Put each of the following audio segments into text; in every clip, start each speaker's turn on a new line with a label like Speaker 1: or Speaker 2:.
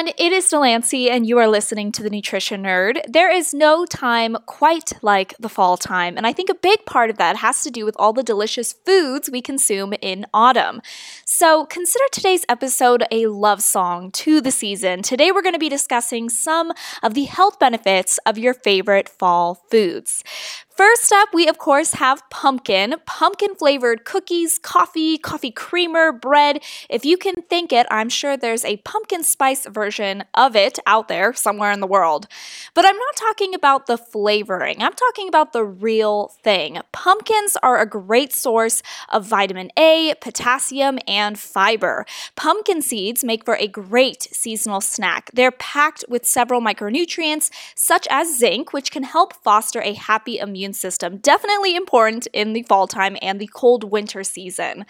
Speaker 1: everyone, it is Delancey, and you are listening to the Nutrition Nerd. There is no time quite like the fall time, and I think a big part of that has to do with all the delicious foods we consume in autumn. So consider today's episode a love song to the season. Today we're going to be discussing some of the health benefits of your favorite fall foods. First up, we of course have pumpkin, pumpkin flavored cookies, coffee, coffee creamer, bread. If you can think it, I'm sure there's a pumpkin spice version of it out there somewhere in the world. But I'm not talking about the flavoring, I'm talking about the real thing. Pumpkins are a great source of vitamin A, potassium, and fiber. Pumpkin seeds make for a great seasonal snack. They're packed with several micronutrients, such as zinc, which can help foster a happy immune immune system. Definitely important in the fall time and the cold winter season.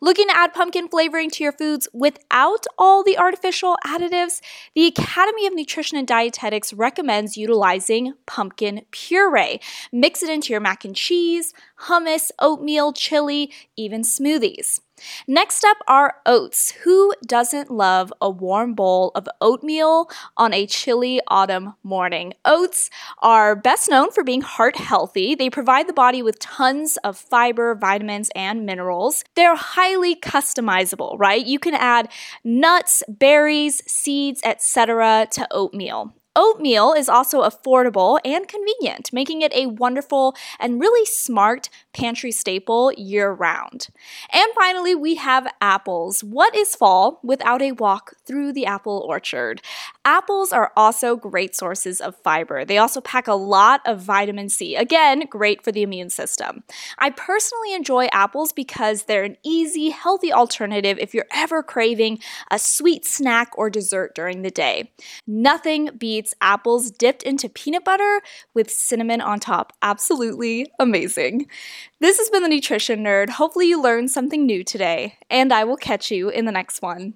Speaker 1: Looking to add pumpkin flavoring to your foods without all the artificial additives, the Academy of Nutrition and Dietetics recommends utilizing pumpkin puree. Mix it into your mac and cheese, hummus, oatmeal, chili, even smoothies. Next up are oats. Who doesn't love a warm bowl of oatmeal on a chilly autumn morning? Oats are best known for being heart healthy. They provide the body with tons of fiber, vitamins, and minerals. They're highly customizable, right? You can add nuts, berries, seeds, etc. to oatmeal. Oatmeal is also affordable and convenient, making it a wonderful and really smart pantry staple year round. And finally, we have apples. What is fall without a walk through the apple orchard? Apples are also great sources of fiber. They also pack a lot of vitamin C. Again, great for the immune system. I personally enjoy apples because they're an easy, healthy alternative if you're ever craving a sweet snack or dessert during the day. Nothing beats apples dipped into peanut butter with cinnamon on top. Absolutely amazing. This has been the Nutrition Nerd. Hopefully, you learned something new today, and I will catch you in the next one.